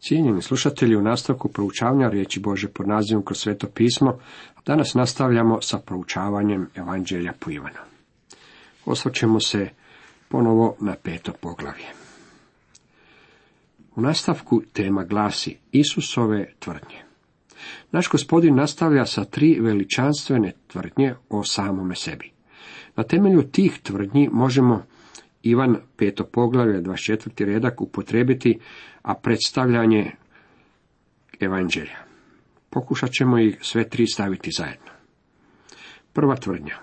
Cijenjeni slušatelji, u nastavku proučavanja riječi Bože pod nazivom kroz sveto pismo, danas nastavljamo sa proučavanjem Evanđelja po Ivanu. Osvrćemo se ponovo na peto poglavlje. U nastavku tema glasi Isusove tvrdnje. Naš gospodin nastavlja sa tri veličanstvene tvrdnje o samome sebi. Na temelju tih tvrdnji možemo Ivan peto poglavlje, 24. redak upotrebiti, a predstavljanje evanđelja. Pokušat ćemo ih sve tri staviti zajedno. Prva tvrdnja.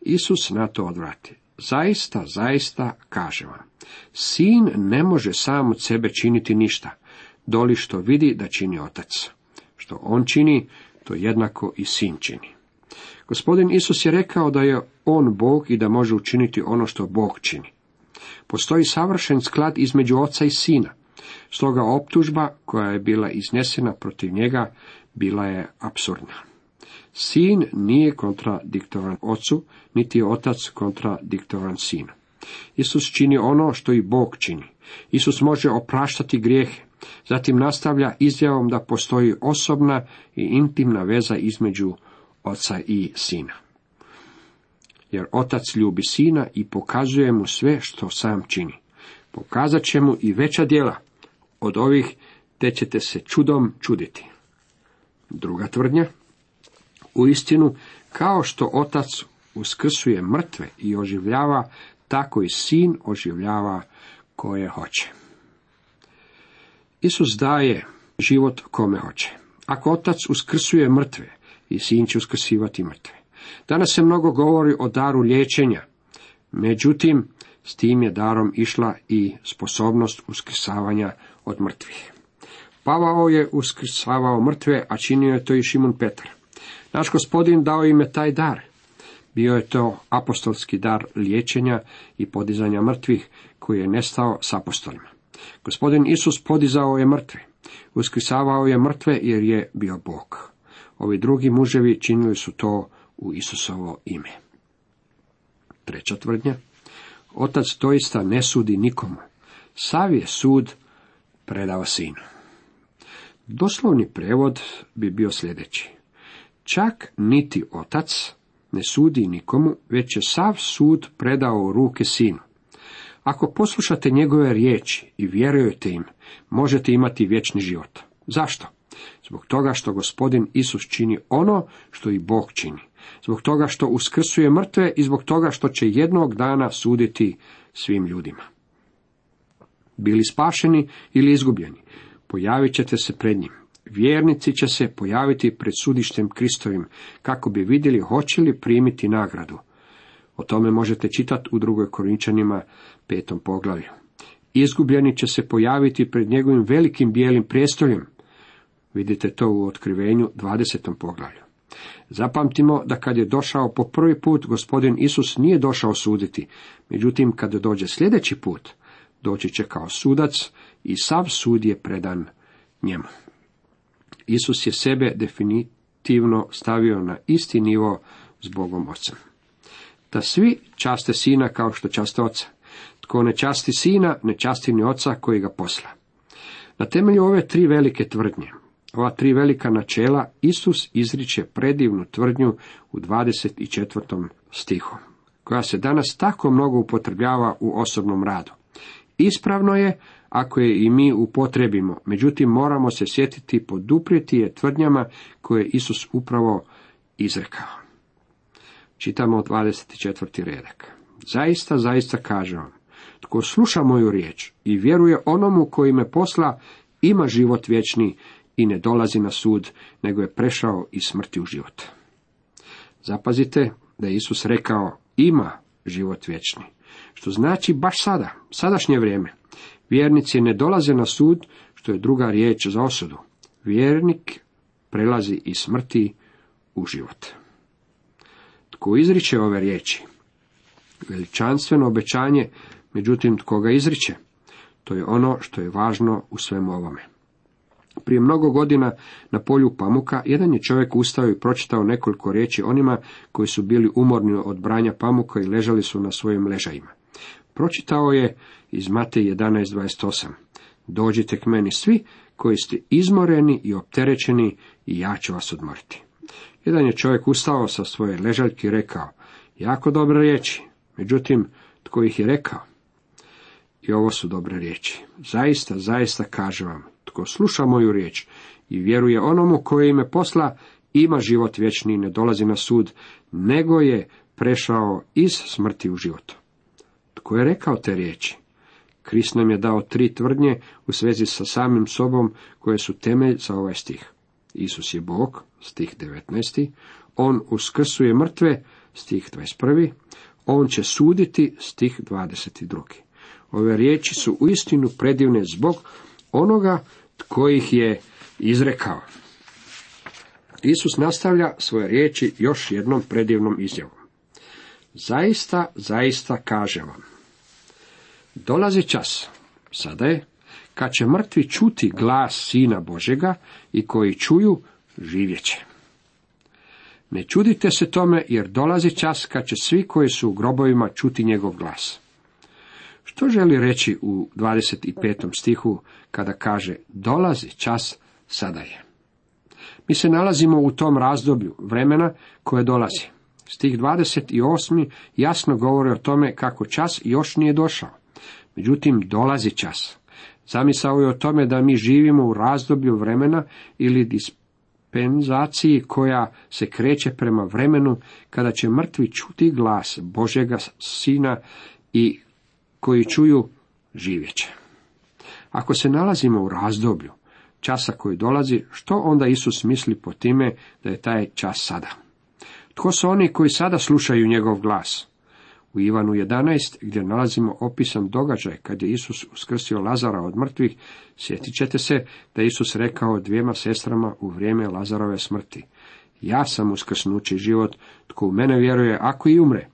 Isus na to odvrati. Zaista, zaista, kaže vam, sin ne može sam od sebe činiti ništa, doli što vidi da čini otac. Što on čini, to jednako i sin čini. Gospodin Isus je rekao da je on Bog i da može učiniti ono što Bog čini. Postoji savršen sklad između oca i sina. Stoga optužba koja je bila iznesena protiv njega bila je apsurdna. Sin nije kontradiktoran ocu, niti je otac kontradiktoran sinu. Isus čini ono što i Bog čini. Isus može opraštati grijehe. Zatim nastavlja izjavom da postoji osobna i intimna veza između oca i sina jer otac ljubi sina i pokazuje mu sve što sam čini. Pokazat će mu i veća djela od ovih, te ćete se čudom čuditi. Druga tvrdnja. U istinu, kao što otac uskrsuje mrtve i oživljava, tako i sin oživljava koje hoće. Isus daje život kome hoće. Ako otac uskrsuje mrtve, i sin će uskrsivati mrtve. Danas se mnogo govori o daru liječenja, međutim, s tim je darom išla i sposobnost uskrsavanja od mrtvih. Pavao je uskrsavao mrtve, a činio je to i Šimun Petar. Naš gospodin dao im je taj dar. Bio je to apostolski dar liječenja i podizanja mrtvih koji je nestao s apostolima. Gospodin Isus podizao je mrtve. Uskrsavao je mrtve jer je bio Bog. Ovi drugi muževi činili su to u Isusovo ime. Treća tvrdnja. Otac doista ne sudi nikomu. Sav je sud predao sinu. Doslovni prevod bi bio sljedeći. Čak niti otac ne sudi nikomu, već je sav sud predao u ruke sinu. Ako poslušate njegove riječi i vjerujete im, možete imati vječni život. Zašto? Zbog toga što gospodin Isus čini ono što i Bog čini zbog toga što uskrsuje mrtve i zbog toga što će jednog dana suditi svim ljudima. Bili spašeni ili izgubljeni, pojavit ćete se pred njim. Vjernici će se pojaviti pred sudištem Kristovim, kako bi vidjeli hoće li primiti nagradu. O tome možete čitati u drugoj Korinčanima petom poglavlju. Izgubljeni će se pojaviti pred njegovim velikim bijelim prijestoljem. Vidite to u otkrivenju 20. poglavlju. Zapamtimo da kad je došao po prvi put, gospodin Isus nije došao suditi, međutim kad dođe sljedeći put, doći će kao sudac i sav sud je predan njemu. Isus je sebe definitivno stavio na isti nivo s Bogom Ocem. Da svi časte sina kao što časte oca. Tko ne časti sina, ne časti ni oca koji ga posla. Na temelju ove tri velike tvrdnje, ova tri velika načela Isus izriče predivnu tvrdnju u 24. stihu, koja se danas tako mnogo upotrebljava u osobnom radu. Ispravno je ako je i mi upotrebimo, međutim moramo se sjetiti poduprijeti je tvrdnjama koje je Isus upravo izrekao. Čitamo 24. redak. Zaista, zaista kažem vam, tko sluša moju riječ i vjeruje onomu koji me posla, ima život vječni i ne dolazi na sud, nego je prešao iz smrti u život. Zapazite da je Isus rekao ima život vječni, što znači baš sada, sadašnje vrijeme. Vjernici ne dolaze na sud, što je druga riječ za osudu. Vjernik prelazi iz smrti u život. Tko izriče ove riječi? Veličanstveno obećanje, međutim tko ga izriče? To je ono što je važno u svemu ovome. Prije mnogo godina na polju pamuka jedan je čovjek ustao i pročitao nekoliko riječi onima koji su bili umorni od branja pamuka i ležali su na svojim ležajima. Pročitao je iz Matej 11.28. dođite k meni svi koji ste izmoreni i opterećeni i ja ću vas odmoriti. Jedan je čovjek ustao sa svoje ležaljke i rekao, jako dobre riječi, međutim, tko ih je rekao? I ovo su dobre riječi. Zaista, zaista kažem vam, tko sluša moju riječ i vjeruje onomu koji me posla, ima život vječni i ne dolazi na sud, nego je prešao iz smrti u život. Tko je rekao te riječi? Krist nam je dao tri tvrdnje u svezi sa samim sobom koje su temelj za ovaj stih. Isus je Bog, stih 19. On uskrsuje mrtve, stih 21. On će suditi, stih 22. Ove riječi su uistinu predivne zbog onoga tko ih je izrekao. Isus nastavlja svoje riječi još jednom predivnom izjavom. Zaista, zaista kažem vam. Dolazi čas, sada je, kad će mrtvi čuti glas Sina Božega i koji čuju, živjeće. Ne čudite se tome, jer dolazi čas kad će svi koji su u grobovima čuti njegov glas. Što želi reći u 25. stihu kada kaže dolazi čas, sada je? Mi se nalazimo u tom razdoblju vremena koje dolazi. Stih 28. jasno govori o tome kako čas još nije došao. Međutim, dolazi čas. Zamisao je o tome da mi živimo u razdoblju vremena ili dispenzaciji koja se kreće prema vremenu kada će mrtvi čuti glas Božega Sina i koji čuju živjeće. Ako se nalazimo u razdoblju časa koji dolazi, što onda Isus misli po time da je taj čas sada? Tko su oni koji sada slušaju njegov glas? U Ivanu 11, gdje nalazimo opisan događaj kad je Isus uskrsio Lazara od mrtvih, sjetit ćete se da Isus rekao dvijema sestrama u vrijeme Lazarove smrti. Ja sam uskrsnući život, tko u mene vjeruje, ako i umre,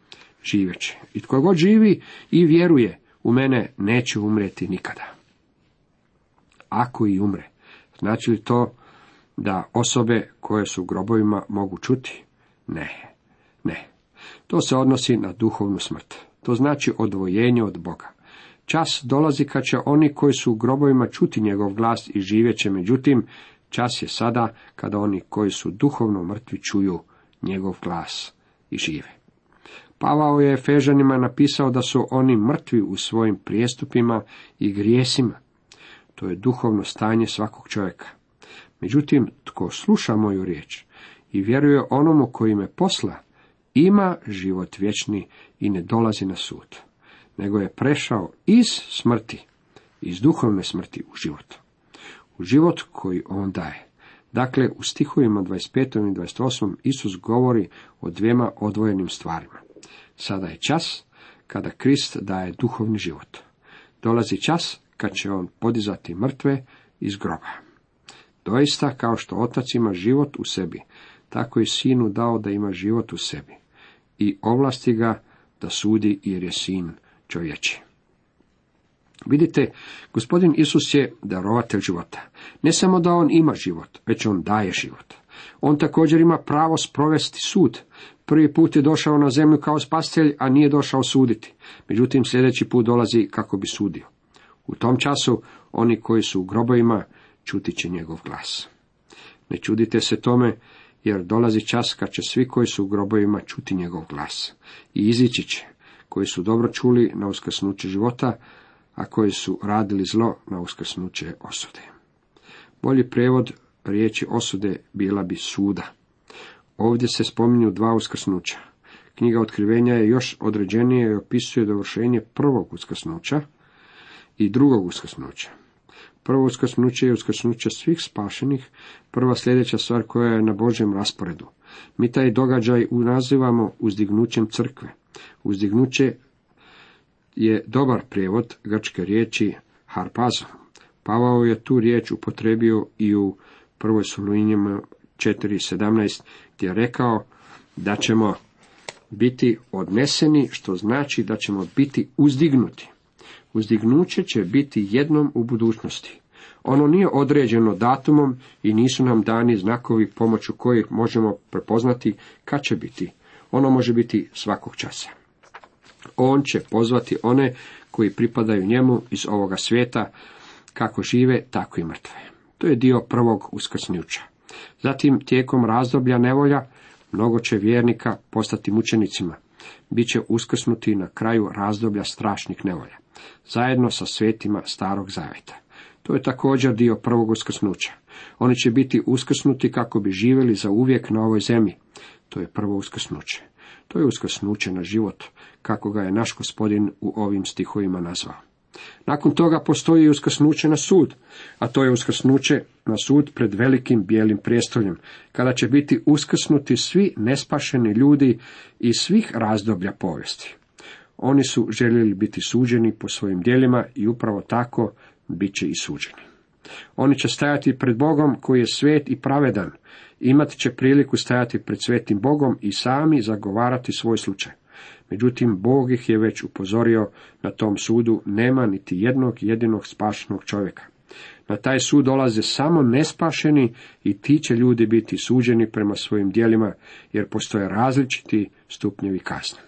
živeće. I tko god živi i vjeruje, u mene neće umrijeti nikada. Ako i umre, znači li to da osobe koje su u grobovima mogu čuti? Ne, ne. To se odnosi na duhovnu smrt. To znači odvojenje od Boga. Čas dolazi kad će oni koji su u grobovima čuti njegov glas i živjeće, međutim, čas je sada kada oni koji su duhovno mrtvi čuju njegov glas i žive. Pavao je Efežanima napisao da su oni mrtvi u svojim prijestupima i grijesima. To je duhovno stanje svakog čovjeka. Međutim, tko sluša moju riječ i vjeruje onomu koji me posla, ima život vječni i ne dolazi na sud, nego je prešao iz smrti, iz duhovne smrti u život. U život koji on daje. Dakle, u stihovima 25. i 28. Isus govori o dvijema odvojenim stvarima. Sada je čas kada Krist daje duhovni život. Dolazi čas kad će on podizati mrtve iz groba. Doista, kao što otac ima život u sebi, tako je sinu dao da ima život u sebi. I ovlasti ga da sudi jer je sin čovječi. Vidite, gospodin Isus je darovatelj života. Ne samo da on ima život, već on daje život. On također ima pravo sprovesti sud. Prvi put je došao na zemlju kao spastelj, a nije došao suditi. Međutim, sljedeći put dolazi kako bi sudio. U tom času oni koji su u grobovima čuti će njegov glas. Ne čudite se tome, jer dolazi čas kad će svi koji su u grobovima čuti njegov glas. I izići će, koji su dobro čuli na uskrsnuće života, a koji su radili zlo na uskrsnuće osude. Bolji prevod riječi osude bila bi suda. Ovdje se spominju dva uskrsnuća. Knjiga otkrivenja je još određenije i opisuje dovršenje prvog uskrsnuća i drugog uskrsnuća. Prvo uskrsnuće je uskrsnuće svih spašenih, prva sljedeća stvar koja je na Božjem rasporedu. Mi taj događaj nazivamo uzdignućem crkve. Uzdignuće je dobar prijevod grčke riječi harpazo. Pavao je tu riječ upotrebio i u prvoj Solunjima 4.17 gdje je rekao da ćemo biti odneseni, što znači da ćemo biti uzdignuti. Uzdignuće će biti jednom u budućnosti. Ono nije određeno datumom i nisu nam dani znakovi pomoću kojih možemo prepoznati kad će biti. Ono može biti svakog časa. On će pozvati one koji pripadaju njemu iz ovoga svijeta kako žive, tako i mrtve. To je dio prvog uskrsnuća. Zatim, tijekom razdoblja nevolja, mnogo će vjernika postati mučenicima. Biće uskrsnuti na kraju razdoblja strašnih nevolja, zajedno sa svetima starog zaveta. To je također dio prvog uskrsnuća. Oni će biti uskrsnuti kako bi živjeli za uvijek na ovoj zemlji. To je prvo uskrsnuće. To je uskrsnuće na život, kako ga je naš gospodin u ovim stihovima nazvao. Nakon toga postoji i uskrsnuće na sud, a to je uskrsnuće na sud pred velikim bijelim prijestoljem, kada će biti uskrsnuti svi nespašeni ljudi iz svih razdoblja povijesti. Oni su željeli biti suđeni po svojim djelima i upravo tako bit će i suđeni. Oni će stajati pred Bogom koji je svet i pravedan, imat će priliku stajati pred svetim Bogom i sami zagovarati svoj slučaj. Međutim, Bog ih je već upozorio na tom sudu nema niti jednog jedinog spašenog čovjeka. Na taj sud dolaze samo nespašeni i ti će ljudi biti suđeni prema svojim dijelima, jer postoje različiti stupnjevi kazne.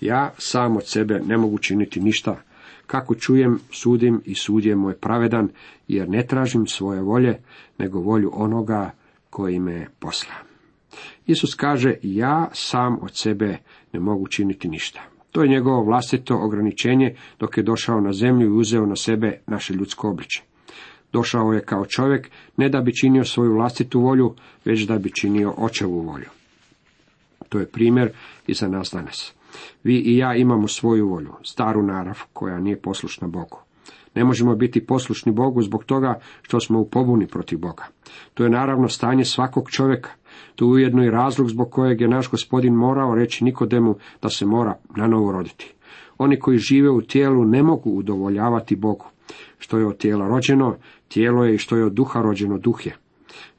Ja sam od sebe ne mogu činiti ništa, kako čujem, sudim i sud je moj pravedan, jer ne tražim svoje volje, nego volju onoga koji me posla. Isus kaže, ja sam od sebe ne mogu činiti ništa. To je njegovo vlastito ograničenje dok je došao na zemlju i uzeo na sebe naše ljudsko obliče. Došao je kao čovjek ne da bi činio svoju vlastitu volju, već da bi činio očevu volju. To je primjer i za nas danas. Vi i ja imamo svoju volju, staru narav koja nije poslušna Bogu. Ne možemo biti poslušni Bogu zbog toga što smo u pobuni protiv Boga. To je naravno stanje svakog čovjeka. To je ujedno i razlog zbog kojeg je naš gospodin morao reći Nikodemu da se mora nanovo roditi. Oni koji žive u tijelu ne mogu udovoljavati Bogu. Što je od tijela rođeno, tijelo je i što je od duha rođeno, duh je.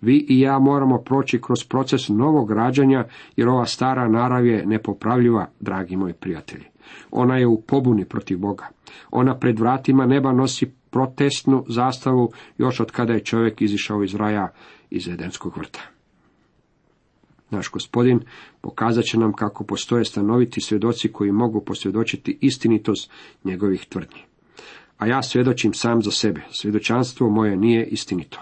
Vi i ja moramo proći kroz proces novog rađanja, jer ova stara narav je nepopravljiva, dragi moji prijatelji. Ona je u pobuni protiv Boga. Ona pred vratima neba nosi protestnu zastavu još od kada je čovjek izišao iz raja iz Edenskog vrta. Naš gospodin pokazat će nam kako postoje stanoviti svjedoci koji mogu posvjedočiti istinitost njegovih tvrdnji. A ja svjedočim sam za sebe, svjedočanstvo moje nije istinito.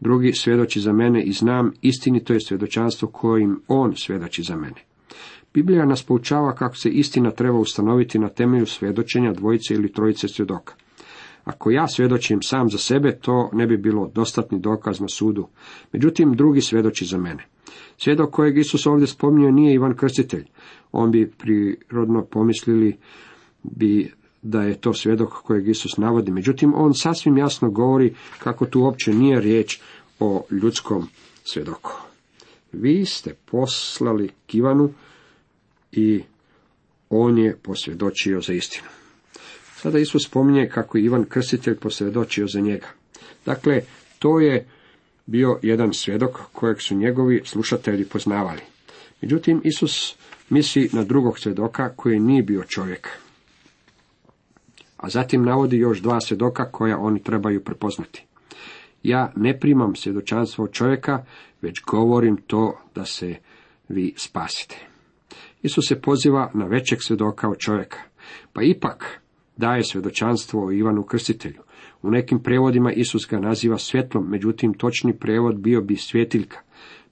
Drugi svjedoči za mene i znam istinito je svjedočanstvo kojim on svjedoči za mene. Biblija nas poučava kako se istina treba ustanoviti na temelju svjedočenja dvojice ili trojice svjedoka. Ako ja svjedočim sam za sebe, to ne bi bilo dostatni dokaz na sudu. Međutim, drugi svjedoči za mene. Svjedok kojeg Isus ovdje spominje nije Ivan Krstitelj. On bi prirodno pomislili bi da je to svjedok kojeg Isus navodi. Međutim, on sasvim jasno govori kako tu uopće nije riječ o ljudskom svjedoku. Vi ste poslali Kivanu i on je posvjedočio za istinu. Sada Isus spominje kako je Ivan Krstitelj posvjedočio za njega. Dakle, to je bio jedan svjedok kojeg su njegovi slušatelji poznavali. Međutim, Isus misli na drugog svjedoka koji nije bio čovjek a zatim navodi još dva svjedoka koja oni trebaju prepoznati. Ja ne primam svjedočanstvo čovjeka, već govorim to da se vi spasite. Isus se poziva na većeg svjedoka od čovjeka, pa ipak daje svjedočanstvo o Ivanu Krstitelju. U nekim prevodima Isus ga naziva svjetlom, međutim točni prevod bio bi svjetiljka.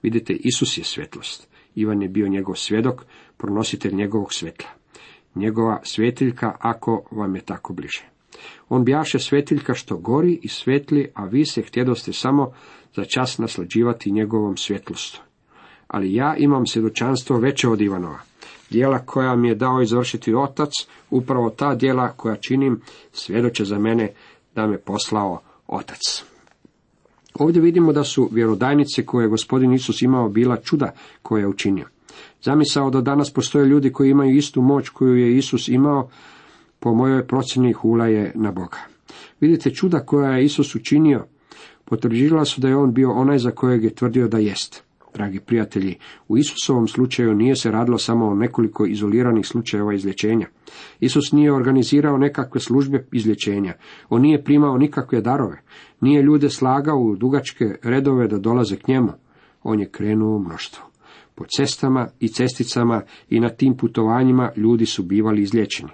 Vidite, Isus je svjetlost. Ivan je bio njegov svjedok, pronositelj njegovog svjetla njegova svjetiljka ako vam je tako bliže. On bjaše svjetiljka što gori i svetli, a vi se htjedoste samo za čas naslađivati njegovom svjetlostu. Ali ja imam svjedočanstvo veće od Ivanova. Dijela koja mi je dao izvršiti otac, upravo ta dijela koja činim, svjedoče za mene da me poslao otac. Ovdje vidimo da su vjerodajnice koje je gospodin Isus imao bila čuda koje je učinio. Zamisao da danas postoje ljudi koji imaju istu moć koju je Isus imao, po mojoj procjeni hula je na Boga. Vidite čuda koja je Isus učinio, potvrđivala su da je on bio onaj za kojeg je tvrdio da jest. Dragi prijatelji, u Isusovom slučaju nije se radilo samo o nekoliko izoliranih slučajeva izlječenja. Isus nije organizirao nekakve službe izlječenja, on nije primao nikakve darove, nije ljude slagao u dugačke redove da dolaze k njemu, on je krenuo mnoštvo. Po cestama i cesticama i na tim putovanjima ljudi su bivali izlječeni.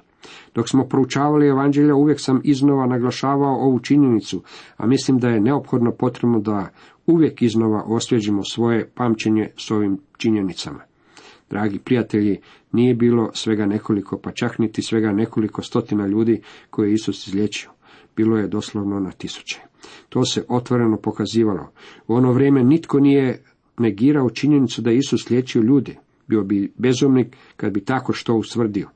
Dok smo proučavali evanđelja, uvijek sam iznova naglašavao ovu činjenicu, a mislim da je neophodno potrebno da uvijek iznova osvježimo svoje pamćenje s ovim činjenicama. Dragi prijatelji, nije bilo svega nekoliko, pa čak niti svega nekoliko stotina ljudi koje je Isus izlječio. Bilo je doslovno na tisuće. To se otvoreno pokazivalo. U ono vrijeme nitko nije negirao činjenicu da je Isus liječio ljude. Bio bi bezumnik kad bi tako što usvrdio.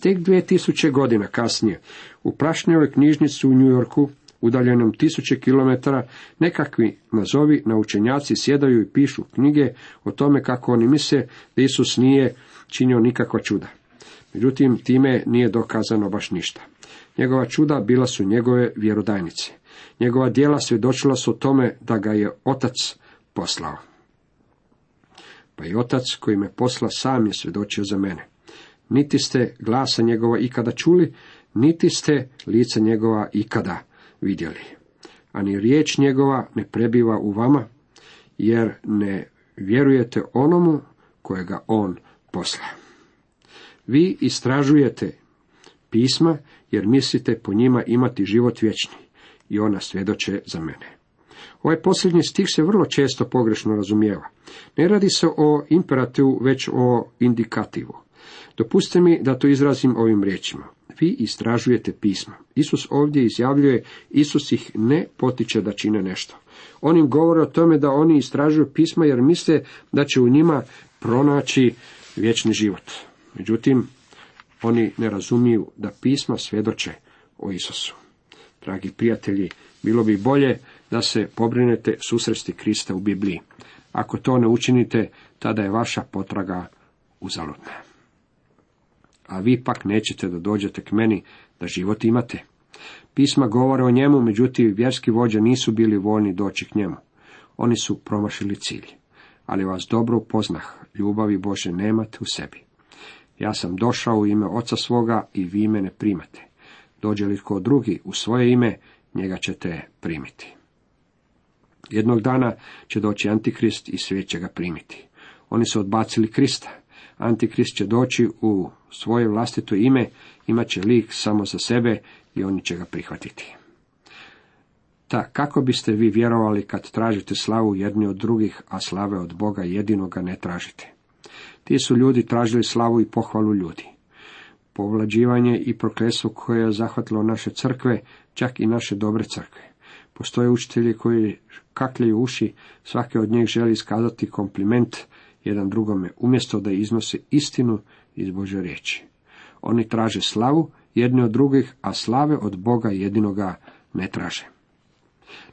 Tek dvije tisuće godina kasnije, u prašnjoj knjižnici u New Yorku, udaljenom tisuće kilometara, nekakvi nazovi naučenjaci sjedaju i pišu knjige o tome kako oni misle da Isus nije činio nikakva čuda. Međutim, time nije dokazano baš ništa. Njegova čuda bila su njegove vjerodajnice. Njegova djela svjedočila su o tome da ga je otac poslao. Pa i otac koji me posla sam je svjedočio za mene. Niti ste glasa njegova ikada čuli, niti ste lica njegova ikada vidjeli. A ni riječ njegova ne prebiva u vama, jer ne vjerujete onomu kojega on posla. Vi istražujete pisma, jer mislite po njima imati život vječni, i ona svjedoče za mene. Ovaj posljednji stih se vrlo često pogrešno razumijeva. Ne radi se o imperativu, već o indikativu. Dopustite mi da to izrazim ovim riječima. Vi istražujete pisma. Isus ovdje izjavljuje, Isus ih ne potiče da čine nešto. On im govori o tome da oni istražuju pisma jer misle da će u njima pronaći vječni život. Međutim, oni ne razumiju da pisma svjedoče o Isusu. Dragi prijatelji, bilo bi bolje da se pobrinete susresti Krista u Bibliji. Ako to ne učinite, tada je vaša potraga uzaludna. A vi pak nećete da dođete k meni da život imate. Pisma govore o njemu, međutim vjerski vođe nisu bili voljni doći k njemu. Oni su promašili cilj. Ali vas dobro upoznah, ljubavi Bože nemate u sebi. Ja sam došao u ime oca svoga i vi me ne primate. Dođe li tko drugi u svoje ime, njega ćete primiti. Jednog dana će doći Antikrist i svijet će ga primiti. Oni su odbacili Krista. Antikrist će doći u svoje vlastito ime, imat će lik samo za sebe i oni će ga prihvatiti. Ta, kako biste vi vjerovali kad tražite slavu jedni od drugih, a slave od Boga jedinoga ne tražite? Ti su ljudi tražili slavu i pohvalu ljudi. Povlađivanje i prokletstvo koje je zahvatilo naše crkve, čak i naše dobre crkve. Postoje učitelji koji kakljaju uši, svaki od njih želi iskazati kompliment jedan drugome, umjesto da iznose istinu iz Bože riječi. Oni traže slavu jedni od drugih, a slave od Boga jedinoga ne traže.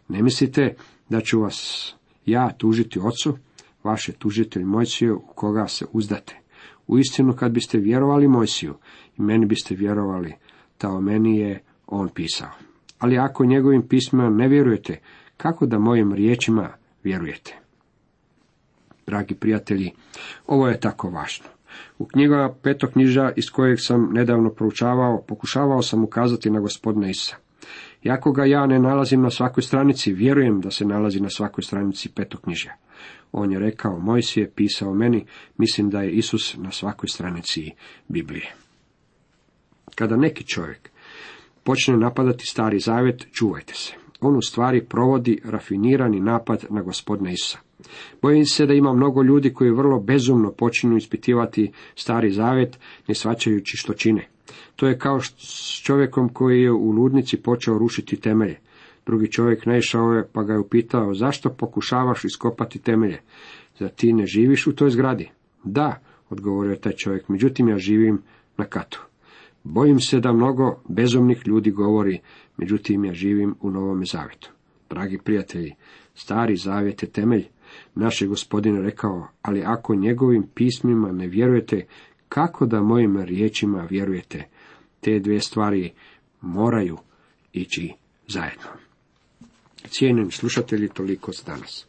Ne mislite da ću vas ja tužiti ocu, vaše tužitelj Mojsiju, u koga se uzdate. U istinu, kad biste vjerovali Mojsiju, i meni biste vjerovali, ta o meni je on pisao. Ali ako njegovim pismima ne vjerujete, kako da mojim riječima vjerujete? Dragi prijatelji, ovo je tako važno. U knjigama petog knjiža iz kojeg sam nedavno proučavao, pokušavao sam ukazati na gospodina Isa. Iako ga ja ne nalazim na svakoj stranici, vjerujem da se nalazi na svakoj stranici petog knjiža. On je rekao, Mojsije je pisao meni, mislim da je Isus na svakoj stranici Biblije. Kada neki čovjek počne napadati stari zavjet, čuvajte se. On u stvari provodi rafinirani napad na gospodina Isusa. Bojim se da ima mnogo ljudi koji vrlo bezumno počinju ispitivati stari zavjet, ne svačajući što čine. To je kao s čovjekom koji je u ludnici počeo rušiti temelje. Drugi čovjek naišao je pa ga je upitao zašto pokušavaš iskopati temelje? Zar ti ne živiš u toj zgradi? Da, odgovorio taj čovjek, međutim ja živim na katu. Bojim se da mnogo bezumnih ljudi govori, međutim ja živim u Novome Zavetu. Dragi prijatelji, stari zavjet je temelj. Naš je gospodin rekao, ali ako njegovim pismima ne vjerujete, kako da mojim riječima vjerujete? Te dvije stvari moraju ići zajedno. Cijenjeni slušatelji, toliko danas.